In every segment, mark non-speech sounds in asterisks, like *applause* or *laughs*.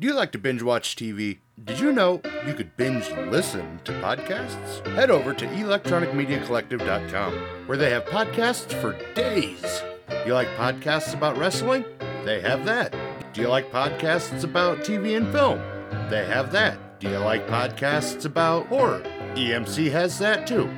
Do you like to binge watch TV? Did you know you could binge listen to podcasts? Head over to electronicmediacollective.com where they have podcasts for days. You like podcasts about wrestling? They have that. Do you like podcasts about TV and film? They have that. Do you like podcasts about horror? EMC has that too.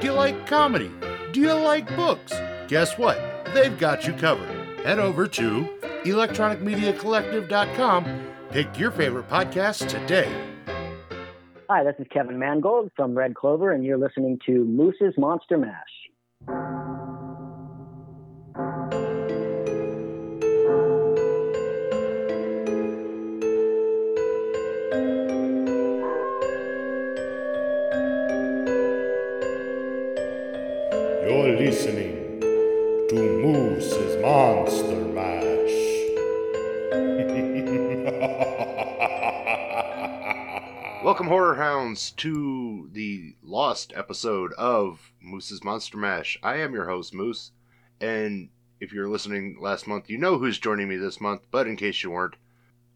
Do you like comedy? Do you like books? Guess what? They've got you covered. Head over to electronicmediacollective.com. Pick your favorite podcast today. Hi, this is Kevin Mangold from Red Clover, and you're listening to Moose's Monster Mash. You're listening to Moose's Monster Welcome, horror hounds, to the lost episode of Moose's Monster Mash. I am your host, Moose, and if you're listening last month, you know who's joining me this month, but in case you weren't,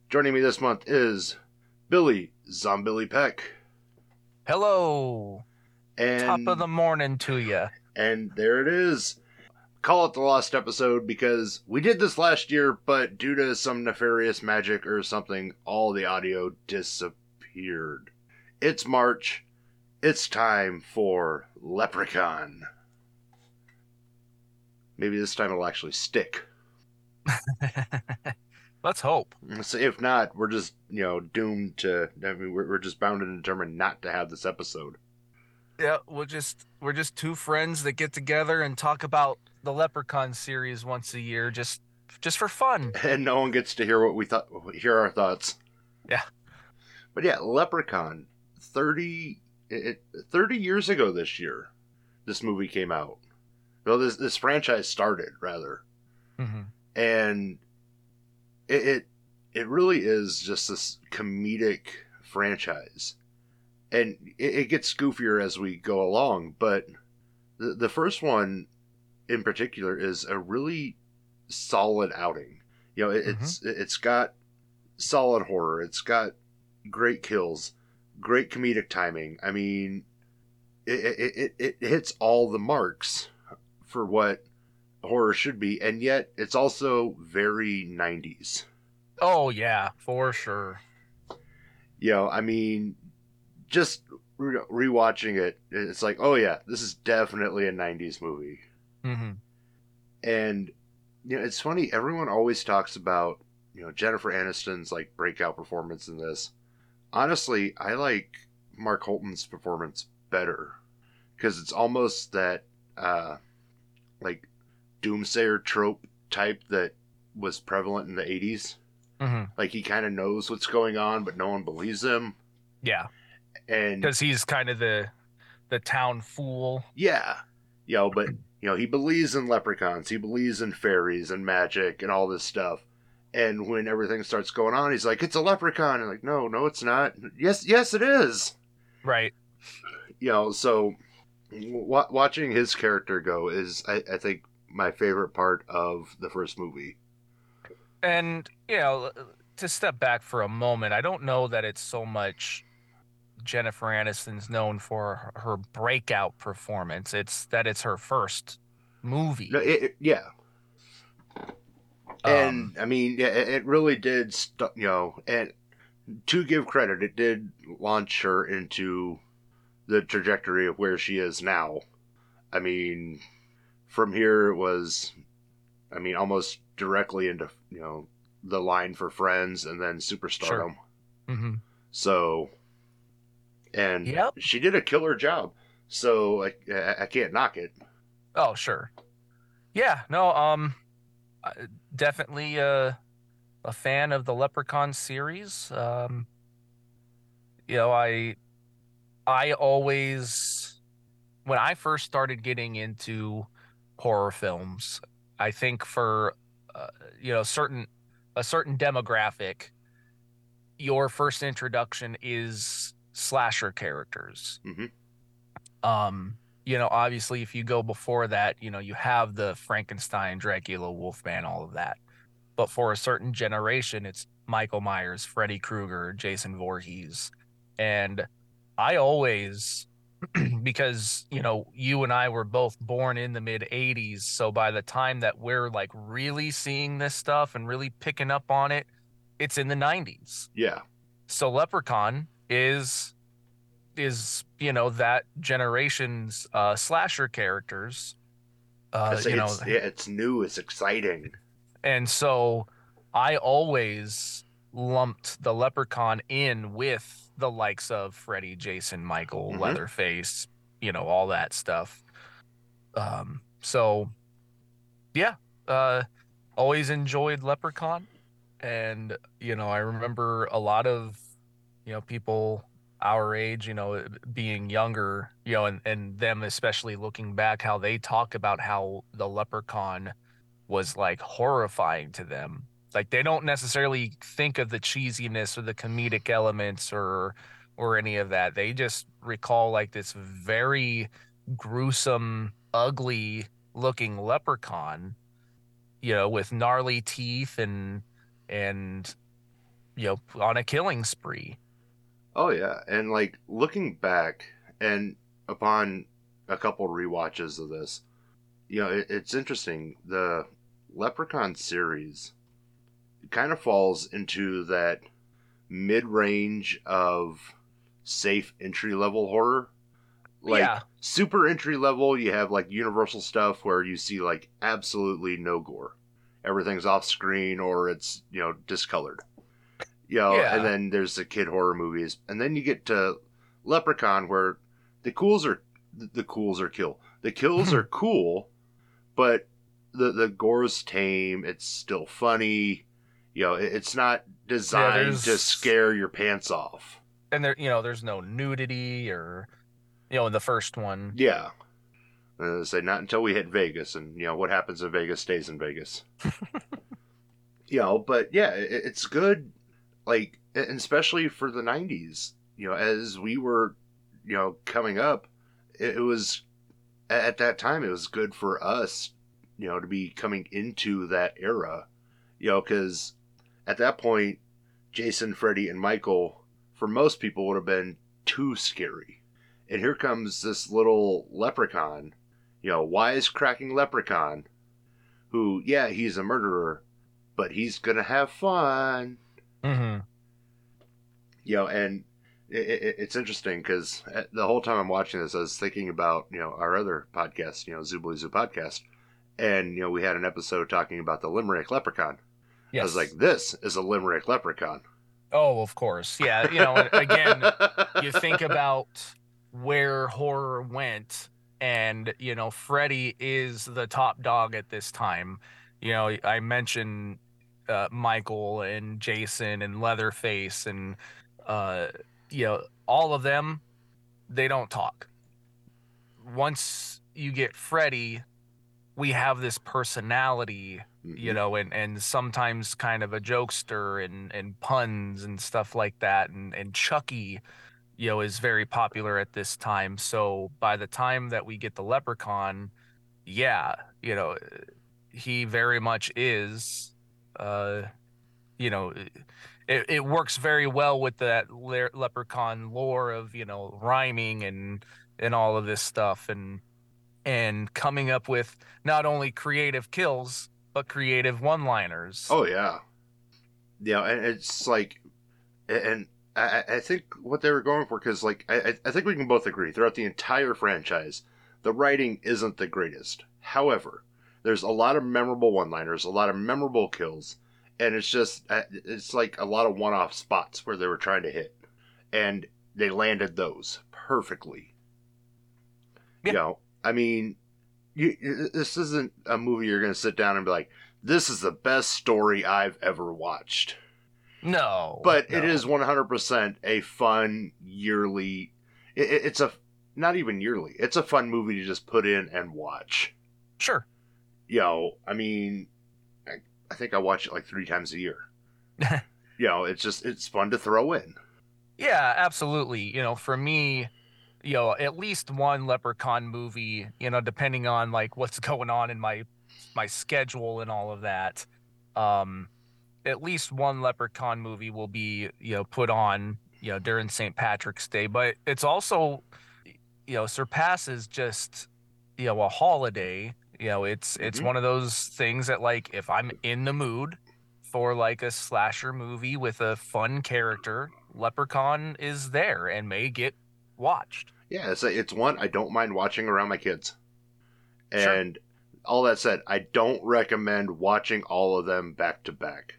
joining me this month is Billy Zombilly Peck. Hello. And Top of the morning to you. And there it is. Call it the lost episode because we did this last year, but due to some nefarious magic or something, all the audio disappeared. It's March. It's time for Leprechaun. Maybe this time it'll actually stick. *laughs* Let's hope. So if not, we're just, you know, doomed to. I mean, we're, we're just bound and determined not to have this episode. Yeah, we'll just we're just two friends that get together and talk about the Leprechaun series once a year, just just for fun. and no one gets to hear what we thought hear our thoughts Yeah. But yeah leprechaun 30 it, 30 years ago this year this movie came out. Well this this franchise started rather. Hmm and it it, it really is just this comedic franchise. And it, it gets goofier as we go along but the, the first one in particular is a really solid outing. You know it, it's it's got solid horror. It's got great kills great comedic timing. I mean it, it, it, it hits all the marks for what horror should be and yet it's also very 90s Oh yeah, for sure. you know i mean just re- rewatching it it's like oh yeah this is definitely a 90s movie. Hmm and you know it's funny everyone always talks about you know jennifer aniston's like breakout performance in this honestly i like mark holton's performance better because it's almost that uh like doomsayer trope type that was prevalent in the 80s hmm like he kind of knows what's going on but no one believes him Yeah, and because he's kind of the the town fool. Yeah. You know, but you know, he believes in leprechauns, he believes in fairies and magic and all this stuff. And when everything starts going on, he's like, It's a leprechaun. And like, no, no, it's not. Yes, yes, it is. Right. You know, so w- watching his character go is, I, I think, my favorite part of the first movie. And you know, to step back for a moment, I don't know that it's so much Jennifer Aniston's known for her breakout performance. It's that it's her first movie. No, it, it- yeah. And Um, I mean, yeah, it, it really did, st- you know, and to give credit, it did launch her into the trajectory of where she is now. I mean, from here it was, I mean, almost directly into, you know, the line for Friends and then Superstardom. mhm. So, and Yep. she did a killer job. So I, I, I can't knock it. Oh, sure. Yeah, no, um I- definitely uh, a fan of the Leprechaun series. Um you know, I I always when I first started getting into horror films, I think for uh, you know, certain a certain demographic your first introduction is slasher characters. Mhm. Um you know, obviously, if you go before that, you know, you have the Frankenstein, Dracula, Wolfman, all of that. But for a certain generation, it's Michael Myers, Freddy Krueger, Jason Voorhees. And I always *clears throat* because you know you and I were both born in the mid 80s so by the time that we're like really seeing this stuff and really picking up on it it's in the 90s Yeah. so leprechaun is is you know that generation's uh slasher characters uh you know it's, yeah, it's new. It's exciting. and so I always lumped the leprechaun in with the likes of Freddy, Jason, Michael, Mhm. Leatherface, you know, all that stuff. Um, so yeah, uh, always enjoyed Leprechaun. And, you know, I remember a lot of, you know, people our age, you know, being younger, you know, and, and them especially looking back, how they talk about how the leprechaun was like horrifying to them. Like they don't necessarily think of the cheesiness or the comedic elements or or any of that. They just recall like this very gruesome, ugly looking leprechaun, you know, with gnarly teeth and and you know, on a killing spree. Oh yeah, and like looking back and upon a couple rewatches of this, you know, it, it's interesting. The Leprechaun series kind of falls into that mid-range of safe entry level horror. Like yeah. super entry level, you have like Universal stuff where you see like absolutely no gore. Everything's off screen or it's, you know, discolored. You know, Yeah. and then there's the kid horror movies. And then you get to Leprechaun where the cools are the cools are kill. The kills are *laughs* cool, but the the gore's tame, it's still funny. You know, it- it's not designed to scare your pants off. And there you know, there's no nudity or you know, in the first one. Yeah. Uh, say not until we hit Vegas, and you know what happens in Vegas stays in Vegas. *laughs* you know, but yeah, it, it's good. Like, and especially for the '90s, you know, as we were, you know, coming up, it, was at at that time it was good for us, you know, to be coming into that era, you know, because at that point, Jason, Freddy, and Michael, for most people, would have been too scary. And here comes this little leprechaun, you know, wisecracking leprechaun, who, yeah, he's a murderer, but he's gonna have fun, Mm-hmm. you know. And it, it, it's interesting because the whole time I'm watching this, I was thinking about you know our other podcast, you know, Zoobilee Zoo podcast, and you know we had an episode talking about the Limerick leprechaun. Yes. I was like, this is a Limerick leprechaun. oh, of course. Yeah. You know, again, *laughs* you think about where horror went and you know freddy is the top dog at this time you know i mentioned uh, michael and jason and leatherface and uh you know all of them they don't talk. Once you get freddy we have this personality you know and and sometimes kind of a jokester and and puns and stuff like that. And and chucky you know is very popular at this time. So by the time that we get the leprechaun yeah you know he very much is uh you know it, it works very well with that le- leprechaun lore of you know rhyming and and all of this stuff and and coming up with not only creative kills but creative one-liners Oh yeah, yeah, and it's like, and I, I think what they were going for because like I, I think we can both agree throughout the entire franchise, the writing isn't the greatest. However, there's a lot of memorable one-liners, a lot of memorable kills, and it's just uh, it's like a lot of one-off spots where they were trying to hit, and they landed those perfectly. Yeah. You know, I mean, you, this isn't a movie you're going to sit down and be like, "This is the best story I've ever watched." no But it no. is 100% a fun yearly. It, it- it's a not even yearly. It's a fun movie to just put in and watch. sure You know, I mean, I, I think I watch it like three times a year. *laughs* you know, it's just it's fun to throw in. Yeah, absolutely. You know, for me, you know, at least one Leprechaun movie, you know, depending on like what's *laughs* going on in my my schedule and all of that. Um, at least one Leprechaun movie will be you know put on you know during St. Patrick's Day, but it's also you know surpasses just you know a holiday. You know, it's it's Mhm. one of those things that like if I'm in the mood for like a slasher movie with a fun character, Leprechaun is there and may get watched. Yeah, it's it's one I don't mind watching around my kids. Sure. And all that said, I don't recommend watching all of them back to back.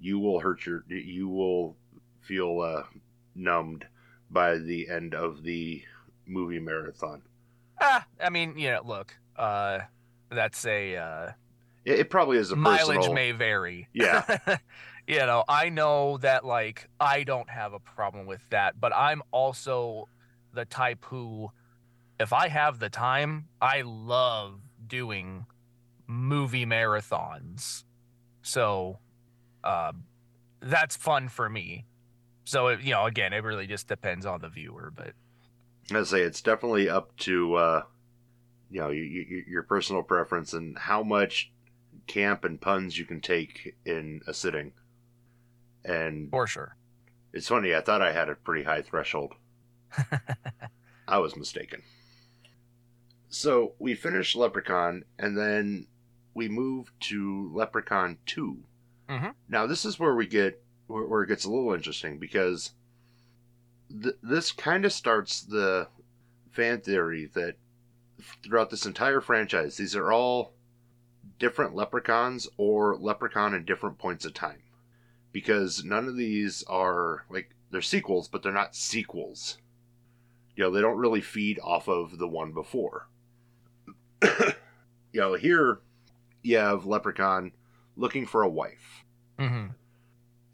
You will hurt your you will feel uh, numbed by the end of the movie marathon. Ah, I mean, you know, look, uh, that's a uh, It, it probably is a mileage personal. may vary. Yeah. *laughs* you know, I know that like I don't have a problem with that, but I'm also the type who if I have the time, I love doing movie marathons. So uh, that's fun for me. So it, you know, again, it really just depends on the viewer, but I say it's definitely up to uh, you know you, you, your personal preference and how much camp and puns you can take in a sitting. And for sure. it's funny, I thought I had a pretty high threshold. *laughs* I was mistaken. So we finished Leprechaun, and then we moved to Leprechaun 2 Mhm. Now this is where we get where, where it gets a little interesting because th- this kind of starts the fan theory that throughout this entire franchise, these are all different leprechauns or leprechaun in different points of time because none of these are like they're sequels, but they're not sequels. You know, they don't really feed off of the one before. *coughs* you know, here you have Leprechaun looking for a wife, hmm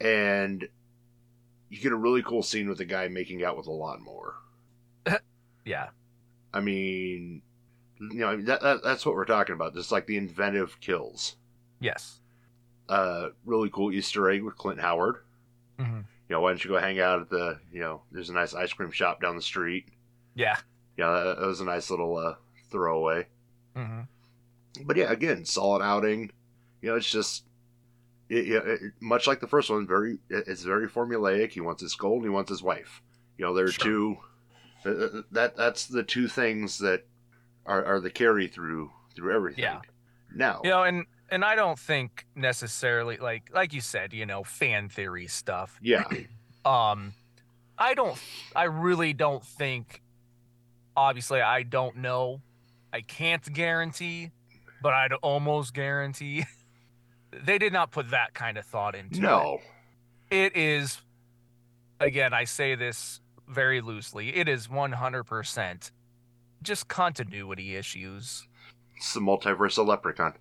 and you get a really cool scene with a guy making out with a lawnmower. *laughs* Yeah. I mean, you know, that, that that's what we're talking about. Just like the inventive kills. Yes. Uh, really cool Easter egg with Clint Howard. hmm You know, why don't you go hang out at the, you know, there's a nice ice cream shop down the street. Yeah. Yeah, that, that was a nice little uh, throwaway. hmm But yeah, again, solid outing. You know, it's just, it, it, it, much like the first one, very it's very formulaic. He wants his gold, and he wants his wife. You know, there are Sure. two. uh, That that's the two things that are, are the carry through through everything. Yeah. Now, you know and and i don't think necessarily like like you said you know fan theory stuff. Yeah, *clears throat* um i don't i really don't think obviously i don't know. I can't guarantee but i'd almost guarantee. *laughs* They did not put that kind of thought into it no, it. Is again i say this very loosely it is 100% just continuity issues. It's the multiverse of Leprechaun.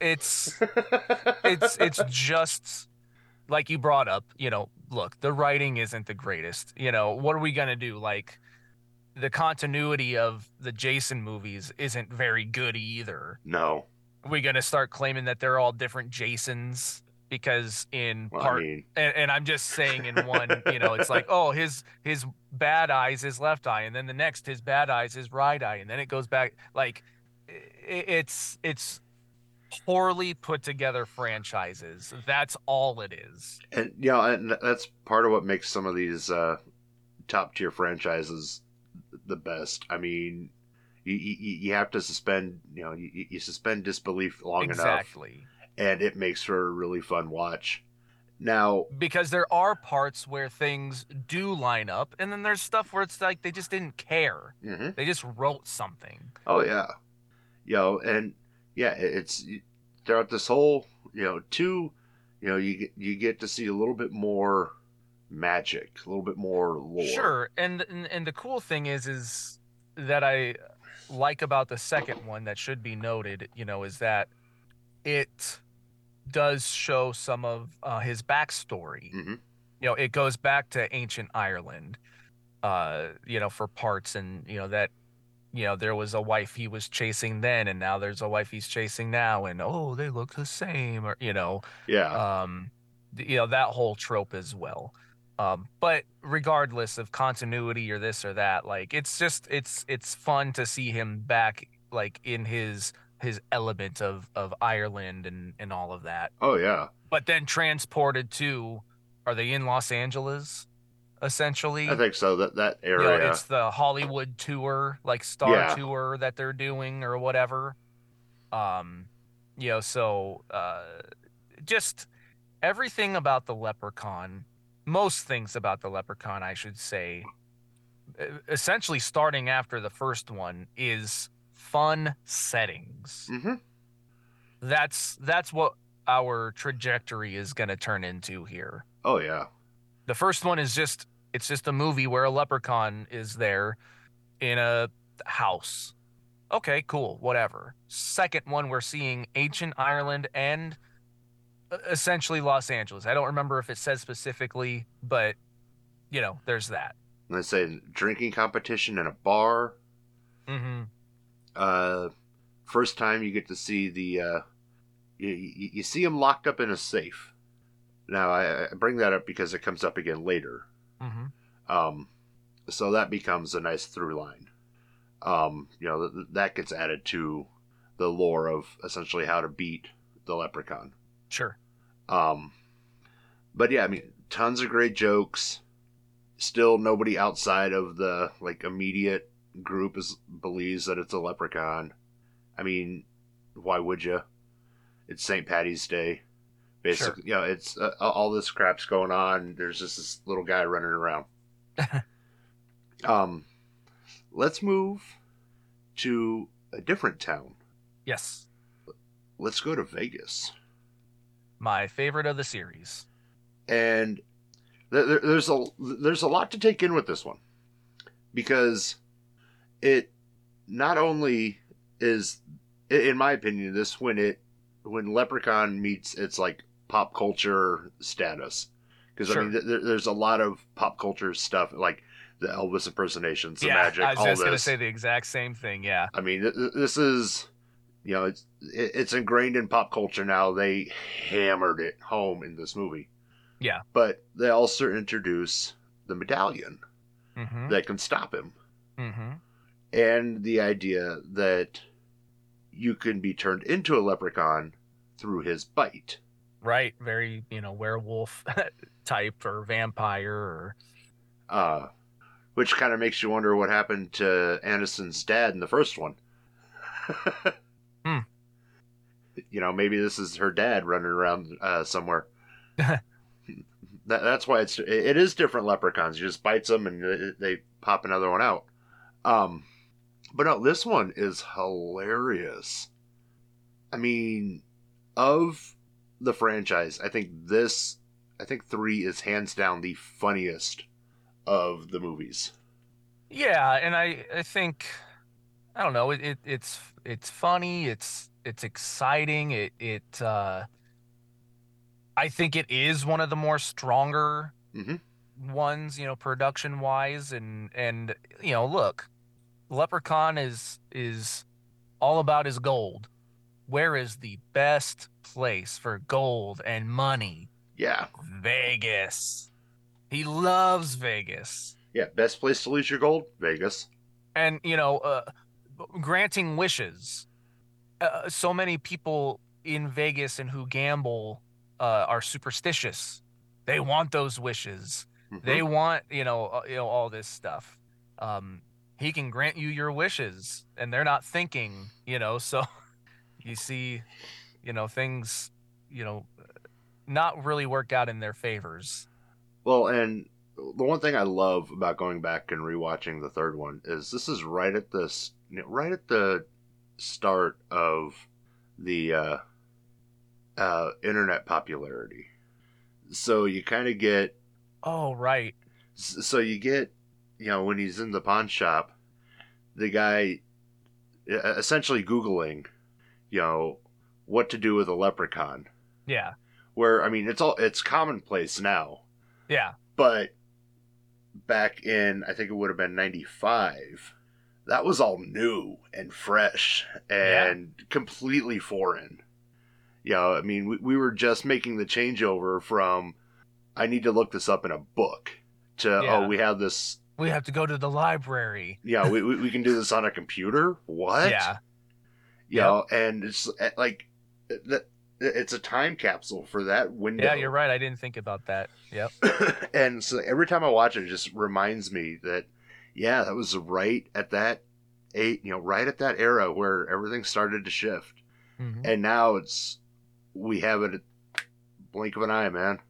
it's *laughs* it's it's just like you brought up you know look the writing isn't the greatest. You know what are we gonna do? Like the continuity of the jason movies isn't very good either. No. are we gonna start claiming that they're all different jasons because in Well, part I mean, and, and i'm just saying in one *laughs* you know it's like oh his his bad eyes his left eye and then the next his bad eyes his right eye and then it goes back like i- it's it's poorly put together franchises. That's all it is. And you know, and that's part of what makes some of these uh, top tier franchises the best. I mean, you, you, you have to suspend, you know, you, you suspend disbelief long enough, exactly and it makes for a really fun watch. Now, because there are parts where things do line up and then there's stuff where it's like they just didn't care mhm. they just wrote something oh yeah, you know, and yeah, it's throughout this whole, you know, two, you know, you get you get to see a little bit more magic, a little bit more lore. Sure, and, and and the cool thing is is that I like about the second one that should be noted, you know, is that it does show some of uh, his backstory. Mhm. You know, it goes back to ancient Ireland, uh, you know, for parts, and you know that, you know, there was a wife he was chasing then, and now there's a wife he's chasing now, and oh, they look the same, or you know, Yeah, um you know that whole trope as well um but regardless of continuity or this or that like it's just it's it's fun to see him back like in his his element of of Ireland and and all of that. Oh yeah. But then transported to are they in Los Angeles essentially? I think so. That that You area. know, it's the Hollywood tour, like Star Yeah. Tour that they're doing or whatever. Um, you know, so uh, just everything about the Leprechaun, most things about the Leprechaun, I should say, essentially starting after the first one is fun settings. hmm That's that's what our trajectory is going to turn into here Oh yeah. the first one is just it's just a movie where a leprechaun is there in a house okay cool whatever second one we're seeing ancient ireland and uh, essentially los angeles i don't remember if it says specifically but you know there's that Let's say drinking competition in a bar. mm-hmm. Uh, first time you get to see the uh, you, you, see him locked up in a safe. Now I, I bring that up because it comes up again later. Mm-hmm. Um, so that becomes a nice through line. Um, you know th- that gets added to the lore of essentially how to beat the leprechaun. sure Um, but yeah, I mean, tons of great jokes. Still, nobody outside of the like immediate group is believes that it's a leprechaun. I mean, why would you? It's St. Patty's Day, basically. You know, it's uh, all this crap's going on. There's just this little guy running around. *laughs* um, let's move to a different town. yes Let's go to Vegas. my favorite of the series and there, there- there's a there's a lot to take in with this one because it not only is in my opinion this when it when leprechaun meets its like pop culture status because i mean th- there's a lot of pop culture stuff like the elvis impersonations the yeah magic i was all just gonna say the exact same thing yeah I mean, th- this is, you know, it's it's ingrained in pop culture now. They hammered it home in this movie. Yeah. But they also introduce the medallion mm-hmm. that can stop him, Mm-hmm. And the idea that you can be turned into a leprechaun through his bite. right very you know werewolf *laughs* type or vampire or Uh, which kind of makes you wonder what happened to Aniston's dad in the first one. *laughs* Hmm. You know, maybe this is her dad running around uh, somewhere. *laughs* that, that's why it's it, it is different leprechauns. You just bites them and they pop another one out. Um, but no, this one is hilarious. I mean, of the franchise, I think this, I think three is hands down the funniest of the movies. Yeah, and I I think I don't know, it, it it's it's funny, it's it's exciting, it it uh I think it is one of the more stronger Mhm. ones, you know, production wise and and you know, look, Leprechaun is is all about his gold. Where is the best place for gold and money? Yeah, Vegas. He loves Vegas. yeah. Best place to lose your gold, Vegas. and you know uh, granting wishes uh, so many people in vegas and who gamble uh, are superstitious they want those wishes Mhm. they want you know uh, you know all this stuff um he can grant you your wishes and they're not thinking you know so *laughs* you see you know things you know not really work out in their favors Well, and the one thing I love about going back and rewatching the third one is this is right at this right at the start of the uh, uh, internet popularity. So you kind of get oh right so you get you know when he's in the pawn shop, the guy essentially googling, you know, what to do with a leprechaun. yeah. Where I mean, it's all it's commonplace now. Yeah. But back in I think it would have been 95 that was all new and fresh and completely foreign. You know I mean we, we were just making the changeover from I need to look this up in a book to oh, Yeah. oh we have this we have to go to the library yeah we, we, we can do this on a computer what yeah You Yep. know, and it's uh, like that. It's a time capsule for that window. Yeah, you're right. I didn't think about that. Yep. *coughs* and so every time I watch it, it just reminds me that, yeah, that was right at that eight, you know, right at that era where everything started to shift, Mhm. and now it's we have it at blink of an eye, man.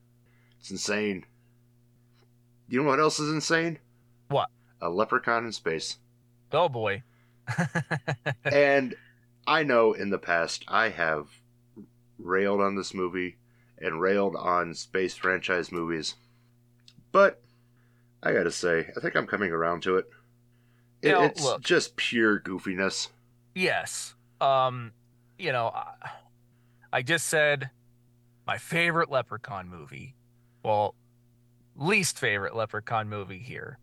It's insane. You know what else is insane? A leprechaun in space. Oh boy. *laughs* and I know in the past I have railed on this movie and railed on space franchise movies, but I gotta say, I think I'm coming around to it. It- it's look. just pure goofiness. yes. Um, you know, I, I just said my favorite Leprechaun movie. Well, least favorite Leprechaun movie here.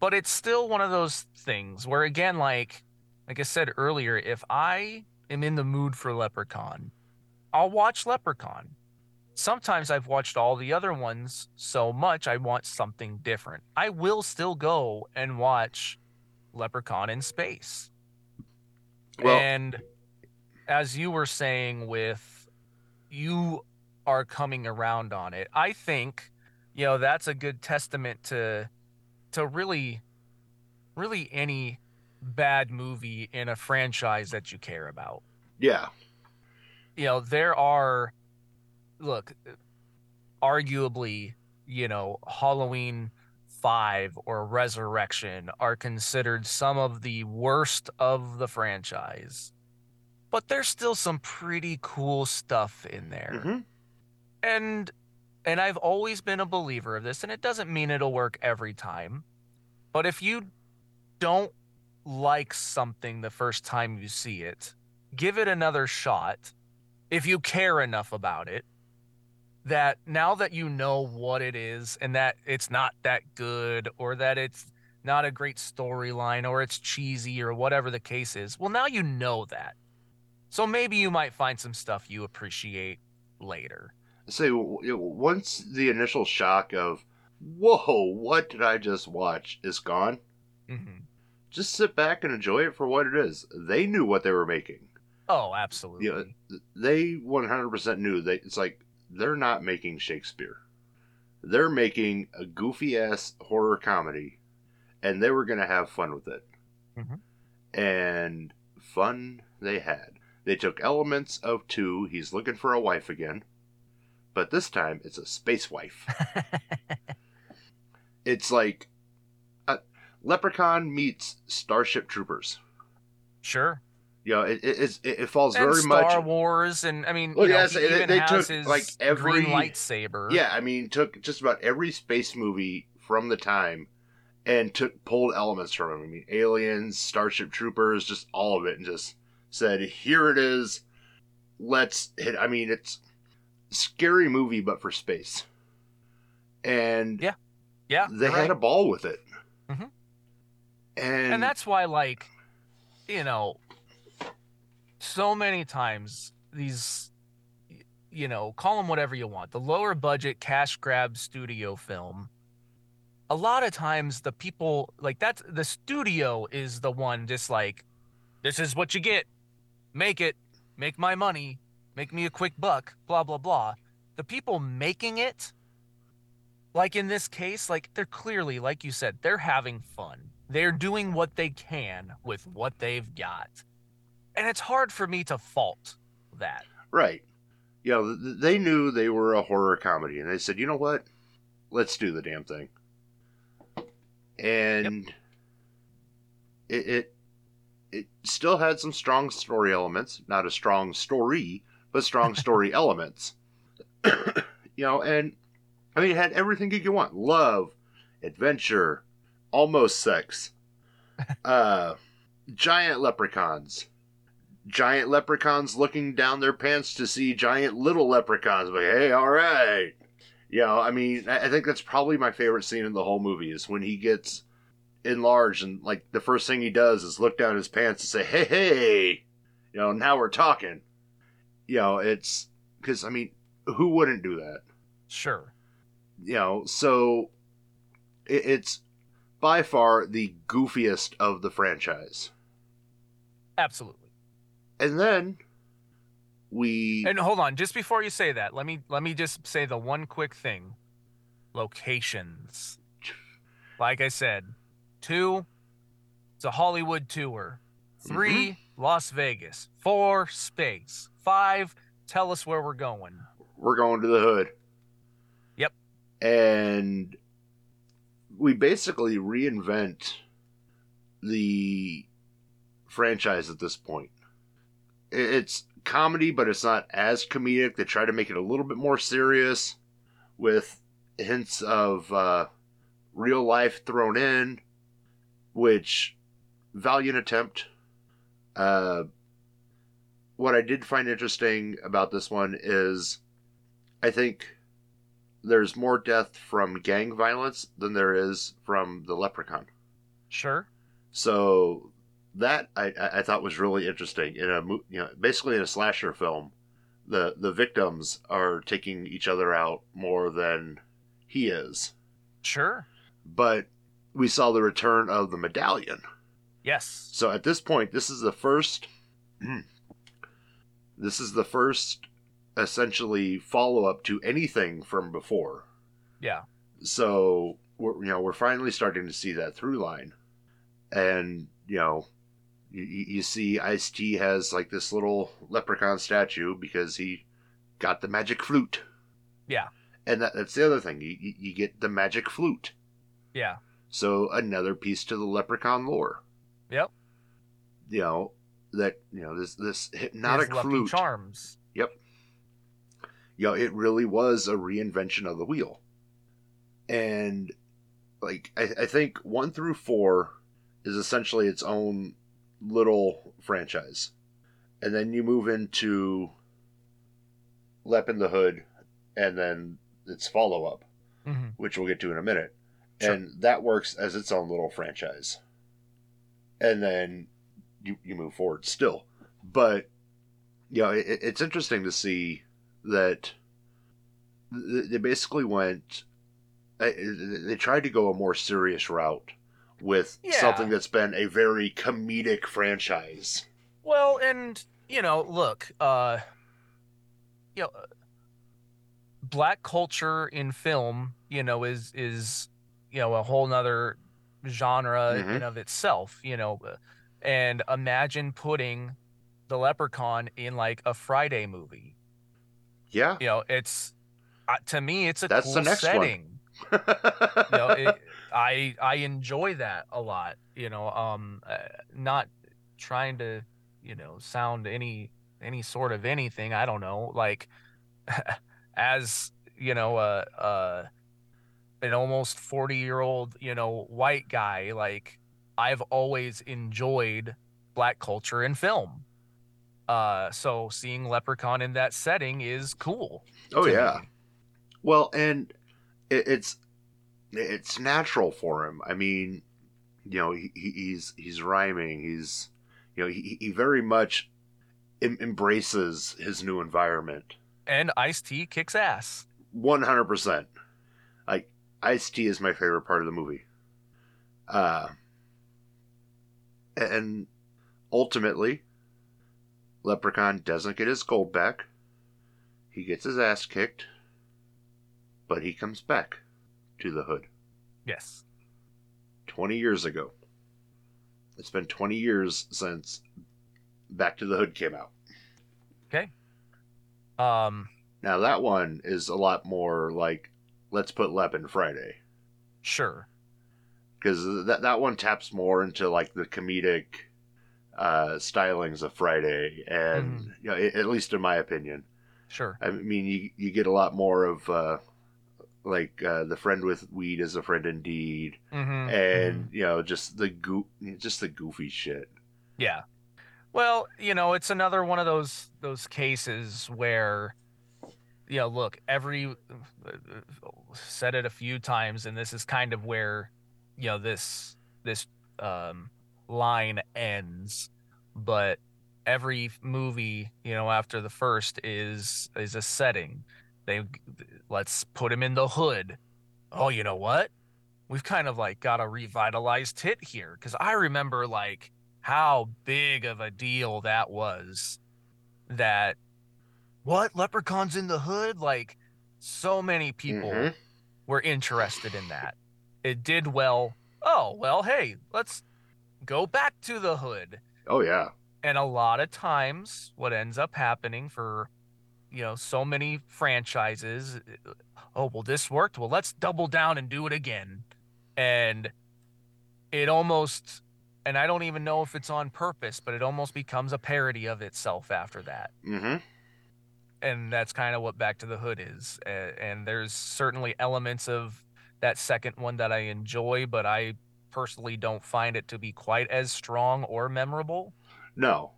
But it's still one of those things where again like like I said earlier, if I am in the mood for Leprechaun, I'll watch Leprechaun. Sometimes I've watched all the other ones so much I want something different. I will still go and watch Leprechaun in space. Well, and as you were saying with you are coming around on it i think you know that's a good testament to to really really any bad movie in a franchise that you care about. Yeah, you know there are look arguably you know halloween 5 or resurrection are considered some of the worst of the franchise but there's still some pretty cool stuff in there. Hmm and and I've always been a believer of this and it doesn't mean it'll work every time but if you don't like something the first time you see it give it another shot if you care enough about it that now that you know what it is and that it's not that good or that it's not a great storyline or it's cheesy or whatever the case is well now you know that. So maybe you might find some stuff you appreciate later say once the initial shock of whoa, what did I just watch is gone. hmm Just sit back and enjoy it for what it is. They knew what they were making. Oh, absolutely. Yeah. they 100% knew that it's like they're not making Shakespeare. They're making a goofy ass horror comedy and they were going to have fun with it. Mhm. And fun they had. They took elements of two, he's looking for a wife again, but this time it's a space wife. *laughs* it's like uh, Leprechaun meets Starship Troopers. sure. You know, it, it, it, it falls And very Star much Star Wars, and I mean, Well, you know, yes, he they- even they has took, like, every- green lightsaber. Yeah, I mean, took just about every space movie from the time and took pulled elements from it. I mean, Aliens, Starship Troopers, just all of it, and just said, "Here it is. Let's hit." I mean, it's scary movie, but for space. And Yeah, yeah, they had right. a ball with it. Mhm. And, and that's why, like, you know, so many times these, you know, call them whatever you want, the lower budget cash grab studio film. A lot of times, the people like that's the studio is the one just like, this is what you get, make it, make my money, make me a quick buck, blah blah blah. The people making it, like in this case, like they're clearly, like you said, they're having fun. They're doing what they can with what they've got. And it's hard for me to fault that. Right. You know, they knew they were a horror comedy, and they said, you know what? Let's do the damn thing. And it, it it still had some strong story elements, not a strong story, but strong story *laughs* elements. *coughs* you know, and I mean, it had everything you could want: love, adventure, almost sex, *laughs* uh, giant leprechauns giant leprechauns looking down their pants to see giant little leprechauns. Like, hey, all right. You know, I mean, I I think that's probably my favorite scene in the whole movie is when he gets enlarged and, like, the first thing he does is look down his pants and say, hey, hey, you know, now we're talking. You know, it's because, I mean, who wouldn't do that? Sure. You know, so it, it's by far the goofiest of the franchise. Absolutely. and then we And hold on, just before you say that, let me let me just say the one quick thing. Locations. Like I said, two, it's a Hollywood tour. Mm-hmm. 3 Las Vegas. Four, space. Five, tell us where we're going. we're going to the hood. Yep. And we basically reinvent the franchise at this point. It's comedy, but it's not as comedic. They try to make it a little bit more serious with hints of uh, real life thrown in, which valiant attempt. Uh, what I did find interesting about this one is I think there's more death from gang violence than there is from the leprechaun. Sure. So that I, I thought was really interesting in a you know basically in a slasher film, the the victims are taking each other out more than he is. Sure. But we saw the return of the medallion. Yes. So at this point, this is the first. *clears throat* this is the first, essentially, follow up to anything from before. Yeah. So we're you know we're finally starting to see that through line, and you know, you, you see Ice T has like this little leprechaun statue because he got the magic flute. Yeah. And that, that's the other thing. You, you you get the magic flute. Yeah. So another piece to the leprechaun lore. Yep. You know that you know this this hypnotic flute. Charms. You know it really was a reinvention of the wheel, and like I, I think one through four is essentially its own little franchise, and then you move into Lep in the Hood, and then its follow up, hmm which we'll get to in a minute Sure. and that works as its own little franchise. And then you you move forward still, but you know it, it's interesting to see that they basically went. They tried to go a more serious route with Yeah. something that's been a very comedic franchise. Well, and you know, look, uh, you know, black culture in film, you know, is is you know a whole nother genre in Mhm. of itself, you know, uh, and imagine putting the Leprechaun in like a Friday movie. Yeah, You know, it's uh, to me, it's a That's cool the next one. setting. you know, it, *laughs* I I enjoy that a lot. You know, um, uh, not trying to, you know, sound any any sort of anything. I don't know, like *laughs* as you know, uh, uh, an almost forty year old, you know, white guy. Like I've always enjoyed black culture and film. Uh, so seeing Leprechaun in that setting is cool. oh yeah. me. Well, and it, it's it's natural for him. I mean, you know, he, he- he's he's rhyming. He's you know he, he very much em- embraces his new environment. and Ice T kicks ass. One hundred percent. Like Ice T is my favorite part of the movie. Uh, and ultimately, Leprechaun doesn't get his gold back. He gets his ass kicked, but he comes back to the hood. Yes. 20 years ago. It's been 20 years since Back to the Hood came out. Okay. Um, Now, that one is a lot more like, let's put Lep in Friday. sure. Because that, that one taps more into like the comedic uh, stylings of Friday. And, Mhm. you know, a- at least in my opinion. Sure. I mean, you, you get a lot more of uh, like uh, the friend with weed is a friend indeed. hmm And, you know, just the goo- just the goofy shit. Yeah. Well, you know, it's another one of those those cases where you know, look, every said it a few times and this is kind of where you know this this um line ends, but every movie, you know, after the first is is a setting. They let's put him in the hood. Oh, you know what? We've kind of like got a revitalized hit here cuz I remember like how big of a deal that was that what leprechauns in the hood like so many people Mhm. were interested in that it did well. Oh well hey let's go back to the hood. Oh yeah. and a lot of times what ends up happening for you know so many franchises oh well this worked. Well let's double down and do it again. And it almost and i don't even know if it's on purpose but it almost becomes a parody of itself after that. Mm-hmm. and that's kind of what back to the hood is. And there's certainly elements of that second one that i enjoy but i personally don't find it to be quite as strong or memorable No.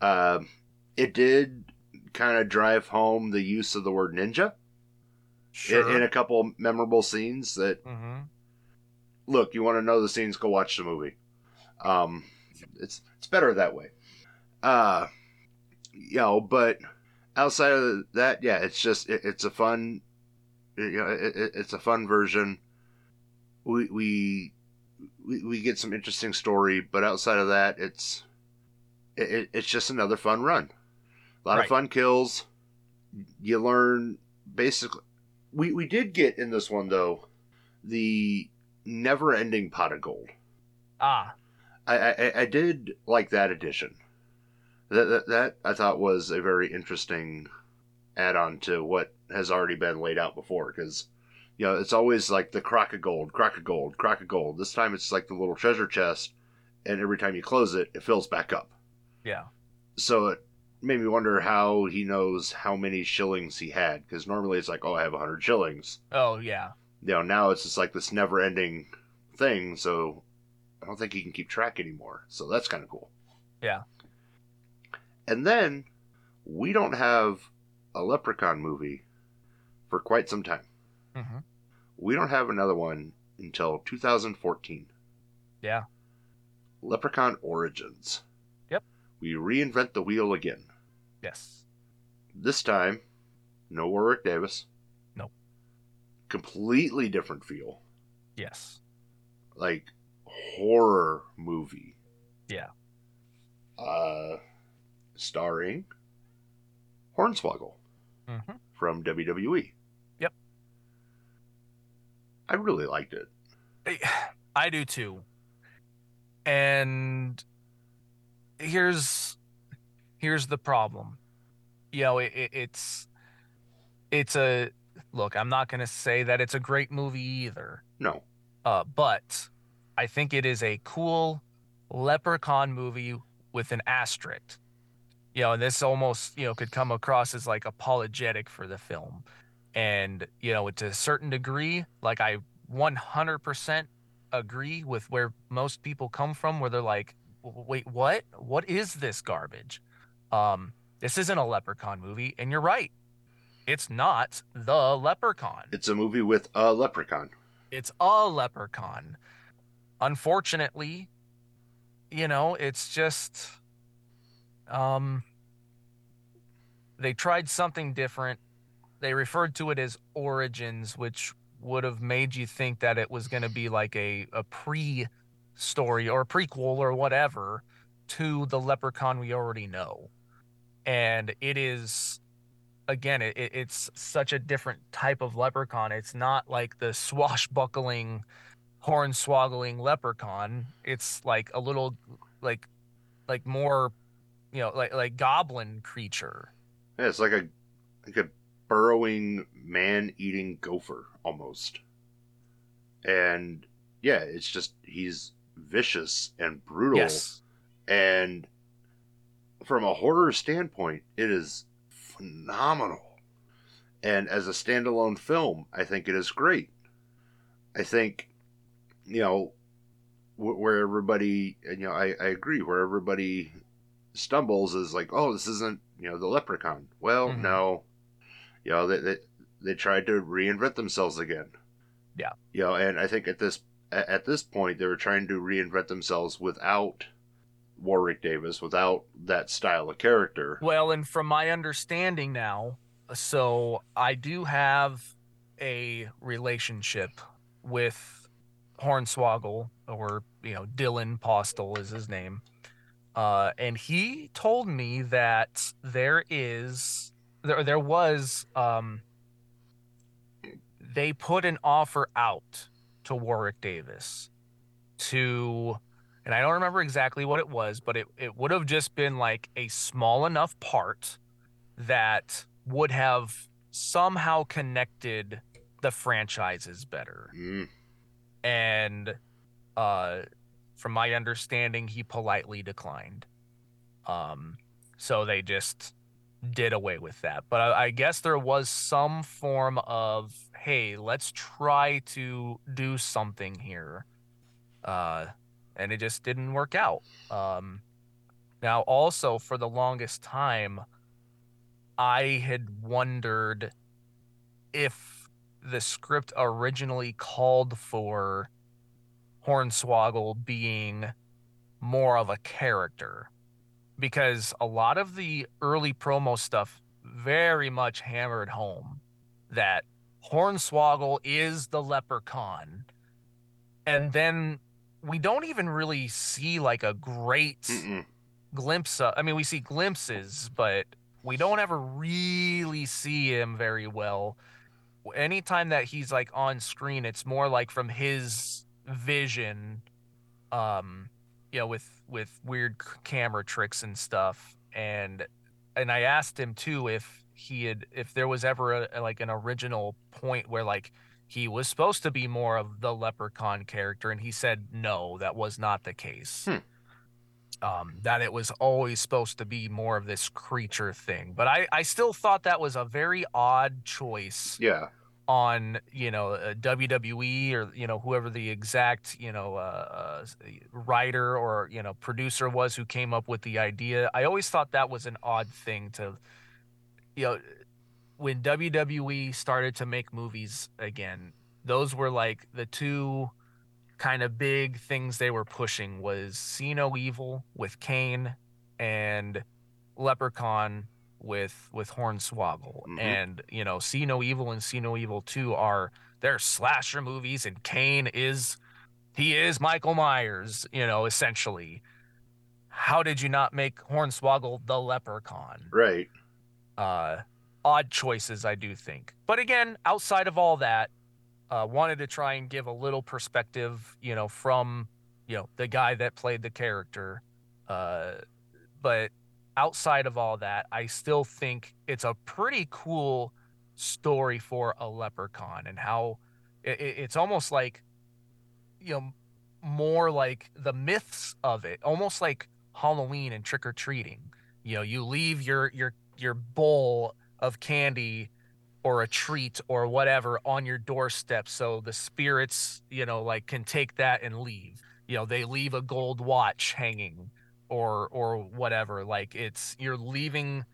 Um, it did kind of drive home the use of the word ninja in, in a couple memorable scenes that Mm-hmm. look, you want to know the scenes, go watch the movie. Um, it's it's better that way. Uh, you know, but outside of that, yeah, it's just it, it's a fun, you know, it, it- it's a fun version. We we we, we get some interesting story, but outside of that, it's it, it- it's just another fun run. A lot Right. of fun kills. You learn basically. We we did get in this one though the never ending pot of gold. ah I, I, I did like that addition. That, that that I thought was a very interesting add-on to what has already been laid out before. Because you know it's always like the crock of gold, crock of gold, crock of gold. This time it's like the little treasure chest, and every time you close it, it fills back up. yeah So it made me wonder how he knows how many shillings he had. Because normally it's like, oh, I have hundred shillings. oh yeah You know, now it's just like this never-ending thing. So I don't think he can keep track anymore. So that's kind of cool. Yeah. And then we don't have a Leprechaun movie for quite some time. hmm We don't have another one until 2014. Yeah. Leprechaun Origins. Yep. We reinvent the wheel again. yes This time, no Warwick Davis. Nope. Completely different feel. yes Like horror movie. Yeah. Uh starring Hornswoggle hmm from WWE. I really liked it. *sighs* I do too. And here's here's the problem. You know, it, it, it's it's a look. I'm not going to say that it's a great movie either. No. Uh, but I think it is a cool leprechaun movie with an asterisk. You know, and this almost, you know, could come across as like apologetic for the film. And, you know, to a certain degree, like I 100% agree with where most people come from, where they're like, wait, what? What is this garbage? Um, this isn't a leprechaun movie. And you're right. It's not the leprechaun It's a movie with a leprechaun. it's a leprechaun. Unfortunately, you know, it's just um they tried something different. They referred to it as Origins, which would have made you think that it was going to be like a a pre story or prequel or whatever to the leprechaun we already know. And it is again, it, it- it's such a different type of leprechaun. It's not like the swashbuckling, hornswoggling leprechaun. It's like a little, like, like more, you know, like like goblin creature. Yeah, it's like a like a burrowing man-eating gopher almost. And yeah, it's just he's vicious and brutal. Yes. And from a horror standpoint, it is phenomenal. And as a standalone film, I think it is great. I think, you know, where everybody, and, you know, I, I agree, where everybody stumbles is like, oh, this isn't, you know, the leprechaun. Well, Mhm. no. You know, they, they, they tried to reinvent themselves again. Yeah. You know, and I think at this at this point they were trying to reinvent themselves without Warwick Davis, without that style of character. Well, and from my understanding now, so I do have a relationship with Hornswoggle, or you know, Dylan Postl is his name. Uh, and he told me that there is there there was um they put an offer out to Warwick Davis to and I don't remember exactly what it was, but it, it would have just been like a small enough part that would have somehow connected the franchises better. Mm. And uh from my understanding, he politely declined. Um so they just did away with that. But I, I guess there was some form of hey, let's try to do something here. Uh and it just didn't work out. Um now also for the longest time I had wondered if the script originally called for Hornswoggle being more of a character because a lot of the early promo stuff very much hammered home that Hornswoggle is the leprechaun. And then we don't even really see like a great Mm-mm. glimpse of, I mean, we see glimpses, but we don't ever really see him very well. Anytime that he's like on screen, it's more like from his vision, um, you know, with with weird camera tricks and stuff. And and I asked him too if he had if there was ever a, like an original point where like he was supposed to be more of the leprechaun character, and he said no, that was not the case Hmm. um, that it was always supposed to be more of this creature thing. But I, I still thought that was a very odd choice Yeah. On, you know, uh, WWE or, you know, whoever the exact, you know, uh, uh, writer or, you know, producer was who came up with the idea. I always thought that was an odd thing to, you know, when WWE started to make movies again, those were like the two kind of big things they were pushing was See No Evil with Kane and Leprechaun with with Hornswoggle. Mhm. And you know, See No Evil and See No Evil 2 are they're slasher movies and Kane is he is Michael Myers, you know, essentially. How did you not make Hornswoggle the leprechaun? Right. uh, odd choices, I do think. But again, outside of all that, uh, wanted to try and give a little perspective, you know, from you know the guy that played the character. Uh, but outside of all that, I still think it's a pretty cool story for a leprechaun and how it, it- it's almost like you know more like the myths of it almost like halloween and trick-or-treating. You know you leave your your your bowl of candy or a treat or whatever on your doorstep so the spirits you know like can take that and leave. You know they leave a gold watch hanging or or whatever like it's you're leaving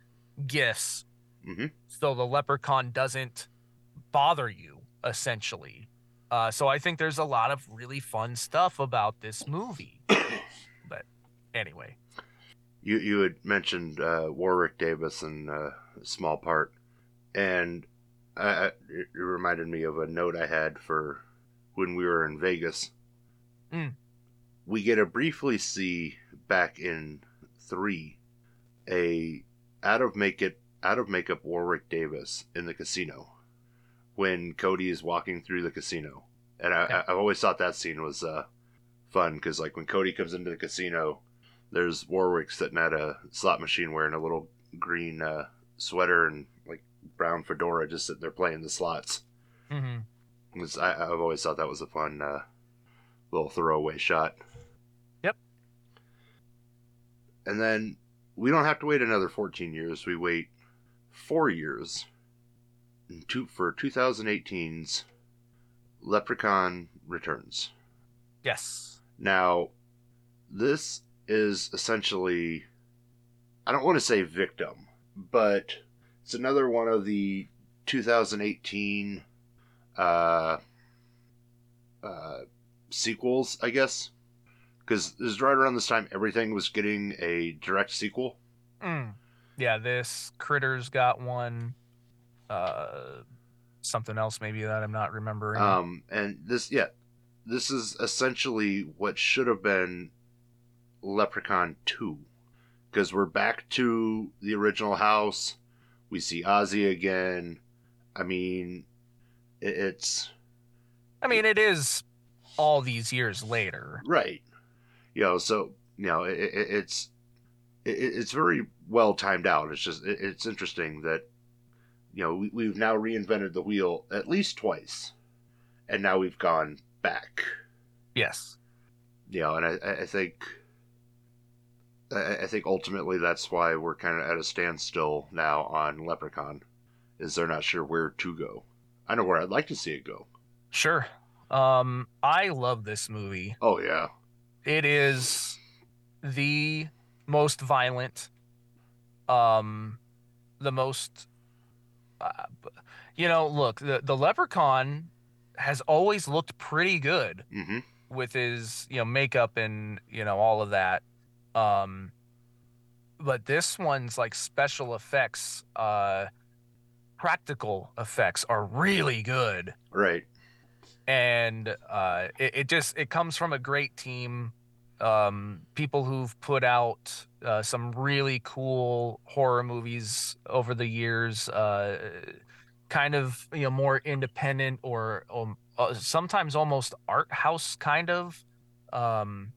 gifts hmm so the leprechaun doesn't bother you essentially. Uh, so i think there's a lot of really fun stuff about this movie. *coughs* But anyway. You you had mentioned uh, Warwick Davis in uh, a small part, and I, it reminded me of a note I had for when we were in Vegas. Mm. We get to briefly see back in three a out of make it out of makeup Warwick Davis in the casino when Cody is walking through the casino, and I, Yeah. I, I've always thought that scene was uh, fun because like when Cody comes into the casino there's Warwick sitting at a slot machine wearing a little green uh, sweater and like brown fedora, just sitting there playing the slots. Mm-hmm. I, I've always thought that was a fun uh, little throwaway shot. And then we don't have to wait another 14 years. We wait four years two, for 2018's Leprechaun Returns. yes Now, this is essentially, I don't want to say victim, but it's another one of the 2018 uh, uh, sequels, I guess. Because this is right around this time everything was getting a direct sequel. Mm. yeah this critters got one uh something else maybe that i'm not remembering Um, and this, yeah, this is essentially what should have been Leprechaun 2. because we're back to the original house. We see Ozzy again. I mean, it, it's I mean, it is all these years later. right. You know, so you know, it, it, it's it, it's very well timed out. It's just it, it's interesting that you know we, we've now reinvented the wheel at least twice, and now we've gone back. Yes. You know, and I, I I think I, I think ultimately that's why we're kind of at a standstill now on Leprechaun, is they're not sure where to go. I know where I'd like to see it go. Sure. Um, I love this movie. Oh yeah, It is the most violent, um, the most, uh, you know, look, the, the leprechaun has always looked pretty good mm-hmm. with his, you know, makeup and, you know, all of that. Um, but this one's like special effects, uh, practical effects are really good right. And uh, it, it just it comes from a great team. Um, people who've put out uh, some really cool horror movies over the years uh, kind of you know more independent or um, uh, sometimes almost art house kind of. Um,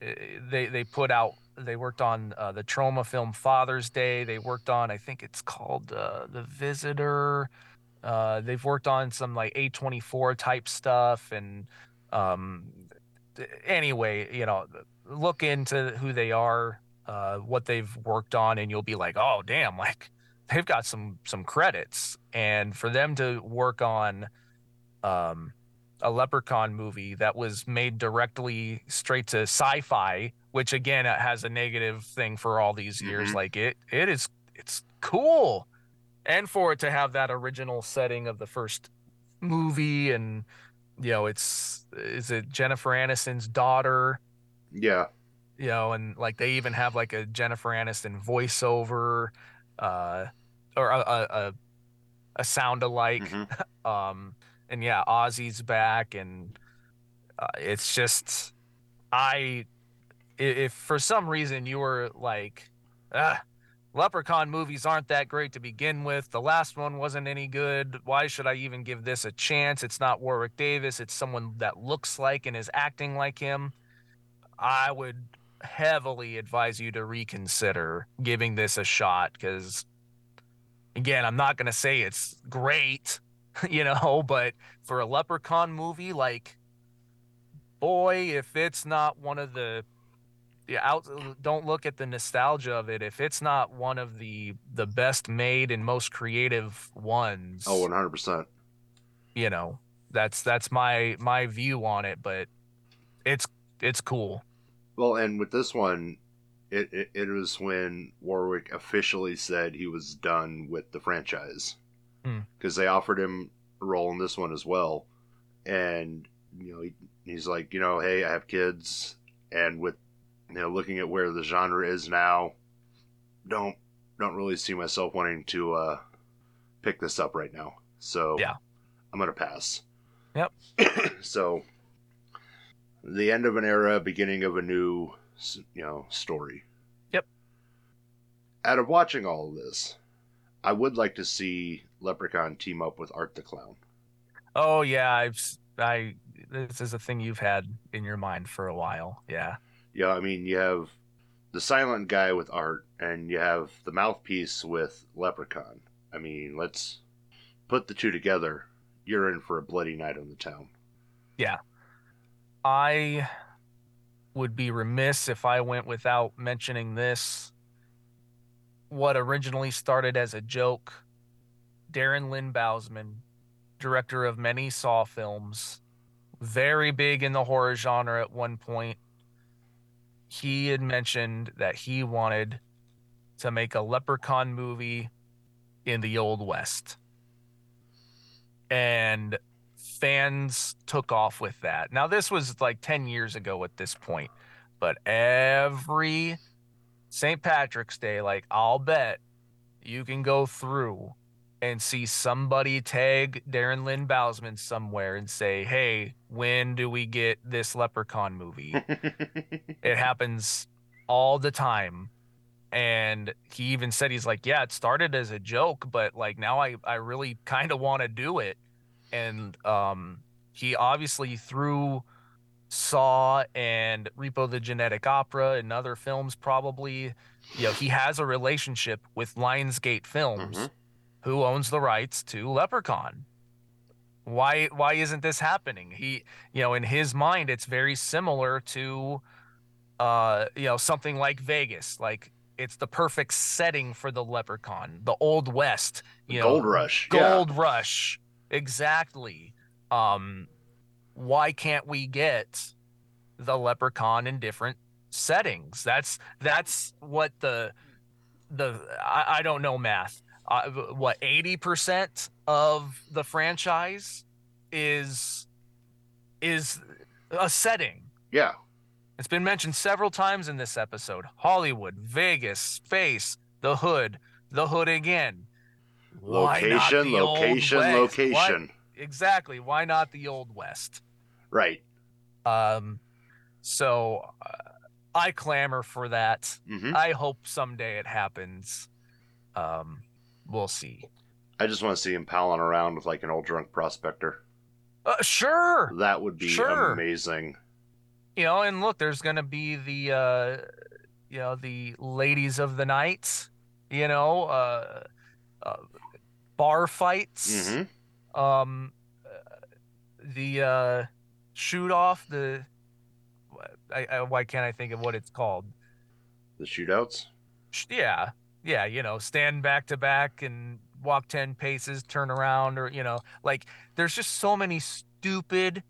they they put out they worked on uh, the Troma film father's day. They worked on i think it's called uh, the visitor uh, they've worked on some like A24 type stuff and um anyway, you know, look into who they are, uh what they've worked on and you'll be like, "Oh, damn, like they've got some some credits." And for them to work on um a leprechaun movie that was made directly straight to Syfy, which again has a negative thing for all these years Mhm. like it it is it's cool and for it to have that original setting of the first movie and you know it's is it jennifer aniston's daughter Yeah. you know and like they even have like a jennifer aniston voiceover uh or a a, a, sound alike mhm. *laughs* um and yeah ozzy's back and uh, it's just i i- if for some reason you were like ah leprechaun movies aren't that great to begin with. The last one wasn't any good. Why should i even give this a chance? It's not warwick davis. It's someone that looks like and is acting like him. I would heavily advise you to reconsider giving this a shot because again i'm not going to say it's great *laughs* you know but for a leprechaun movie like boy if it's not one of the out don't look at the nostalgia of it if it's not one of the the best made and most creative ones Oh, 100%. you know that's that's my my view on it but it's it's cool Well, and with this one, it, it, it was when Warwick officially said he was done with the franchise. Hmm. Because they offered him a role in this one as well. And, you know, he, he's like, you know, hey, I have kids. And with, you know, looking at where the genre is now, don't don't really see myself wanting to uh, pick this up right now. So Yeah. I'm going to pass. Yep. *clears throat* so the end of an era, beginning of a new, you know, story. Yep. Out of watching all of this, I would like to see Leprechaun team up with Art the Clown. oh yeah i've I this is a thing you've had in your mind for a while yeah Yeah, I mean, you have the silent guy with Art, and you have the mouthpiece with Leprechaun. I mean, let's put the two together. You're in for a bloody night on the town. Yeah. I would be remiss if I went without mentioning this. What originally started as a joke, Darren Lynn Bousman, director of many Saw films, very big in the horror genre at one point. He had mentioned that he wanted to make a leprechaun movie in the Old West. And fans took off with that. Now, this was like 10 years ago at this point, but every St. Patrick's Day, like, I'll bet you can go through and see somebody tag Darren Lynn Bousman somewhere and say, Hey, when do we get this leprechaun movie? *laughs* it happens all the time. and he even said he's like, yeah, it started as a joke, but like now I I really kind of want to do it, and um, he obviously through Saw and Repo the Genetic Opera and other films probably, you know, he has a relationship with Lionsgate Films, Mhm. Who owns the rights to Leprechaun. Why why isn't this happening? He, you know, in his mind it's very similar to uh, you know, something like Vegas. Like it's the perfect setting for the Leprechaun, the Old West, The you Gold know, Rush. yeah. Gold Rush. Exactly. Um why can't we get the leprechaun in different settings? That's that's what the the I, I don't know math. Uh, what 80% of the franchise is is a setting. Yeah. It's been mentioned several times in this episode. Hollywood, Vegas, space, the hood, the hood again. Location, location? Why- location. exactly. Why not the Old West? Right. Um, so uh, I clamor for that. hmm I hope someday it happens. Um, we'll see. I just want to see him palling around with like an old drunk prospector. Uh, sure. That would be Sure. amazing. You know, and look, there's gonna be the, uh, you know, the ladies of the night. You know, uh, uh bar fights. hmm um the uh shoot off the I, I, why can't i think of what it's called The shootouts. Yeah yeah you know stand back to back and walk 10 paces turn around or you know like there's just so many stupid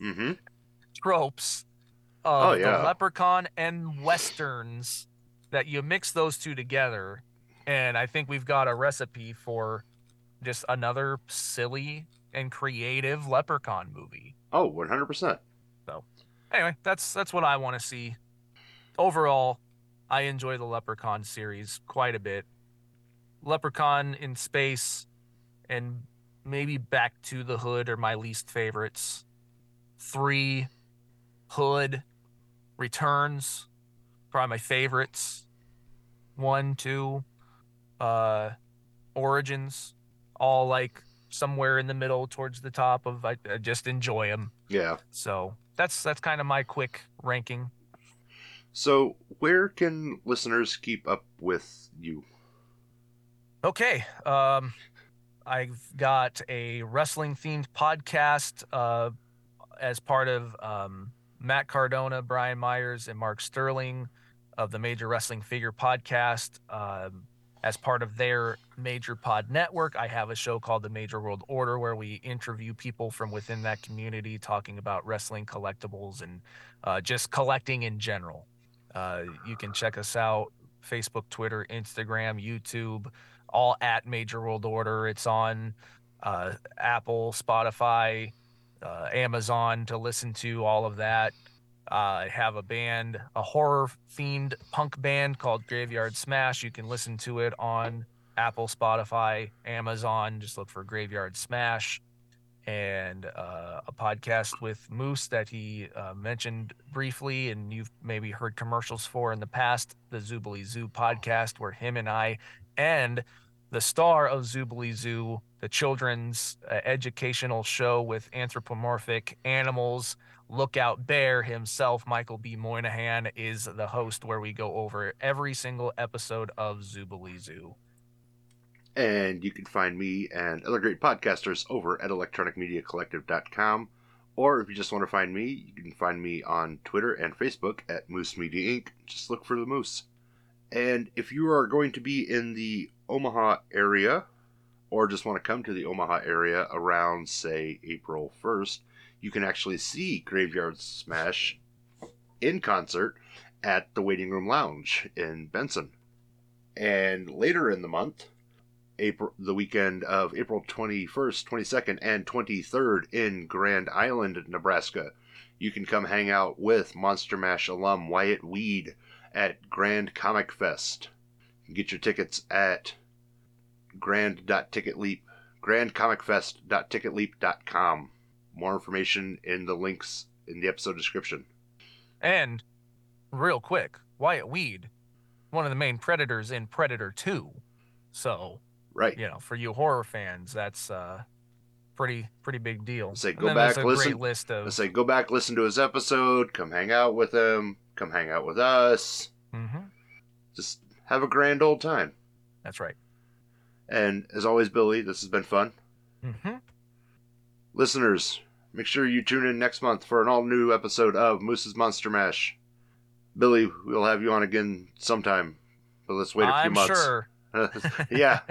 hmm *laughs* tropes Oh, of yeah. the leprechaun and westerns that you mix those two together and i think we've got a recipe for just another silly and creative leprechaun movie Oh, 100%. So, anyway that's that's what i want to see overall i enjoy the leprechaun series quite a bit leprechaun in space and maybe back to the hood are my least favorites three hood returns probably my favorites one two uh origins all like somewhere in the middle towards the top of i, I just enjoy them Yeah. so that's that's kind of my quick ranking. So, where can listeners keep up with you? Okay, um, I've got a wrestling themed podcast uh, as part of um, Matt Cardona, Brian Myers, and Mark Sterling of the Major Wrestling Figure Podcast. Um, as part of their Major Pod network, I have a show called The Major World Order where we interview people from within that community talking about wrestling collectibles and uh, just collecting in general. Uh, you can check us out Facebook, Twitter, Instagram, YouTube, all at Major World Order. It's on uh, Apple, Spotify, uh, Amazon to listen to all of that. I have a band, a horror themed punk band called Graveyard Smash. You can listen to it on Apple, Spotify, Amazon. Just look for Graveyard Smash. And uh, a podcast with Moose that he uh, mentioned briefly, and you've maybe heard commercials for in the past, the Zoobilee Zoo podcast, where him and I and the star of Zoobilee Zoo, the children's uh, educational show with anthropomorphic animals, Lookout Bear himself, Michael B. Moynihan, is the host where we go over every single episode of Zoobilee Zoo. And you can find me and other great podcasters over at electronicmediacollective.com. Or if you just want to find me, you can find me on Twitter and Facebook at Moose Media Inc. Just look for the Moose. And if you are going to be in the Omaha area, or just want to come to the Omaha area around, say, April 1st, you can actually see Graveyard Smash in concert at the Waiting Room Lounge in Benson. And later in the month, April, the weekend of April 21st, 22nd, and 23rd in Grand Island, Nebraska. You can come hang out with Monster Mash alum Wyatt Weed at Grand Comic Fest. Get your tickets at grand.ticketleap, grandcomicfest.ticketleap.com. More information in the links in the episode description. And real quick, Wyatt Weed, one of the main predators in Predator 2. So, Right. you know, for you horror fans, that's uh pretty pretty big deal. Say, go back, listen- list I of say go back, listen to his episode, come hang out with him, come hang out with us. Mhm, Just have a grand old time. That's right. And as always, Billy, this has been fun. hmm Listeners, make sure you tune in next month for an all new episode of Moose's Monster Mash. Billy, we'll have you on again sometime, but let's wait a few I'm months. sure. *laughs* yeah. *laughs*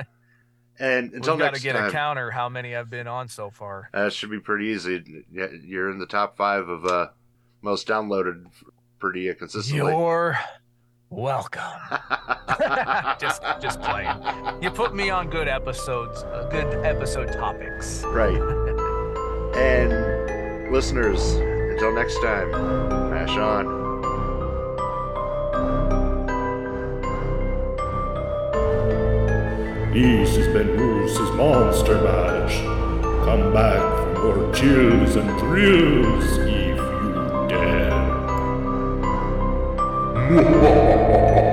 And until We've got to get time, a counter how many I've been on so far. that should be pretty easy. You're in the top five of uh, most downloaded pretty uh, consistently. You're welcome. *laughs* just just playing. You put me on good episodes, uh, good episode topics. Right. *laughs* And listeners, until next time, mash on. This has been Moose's Monster Mash. Come back for more chills and thrills if you dare. *laughs*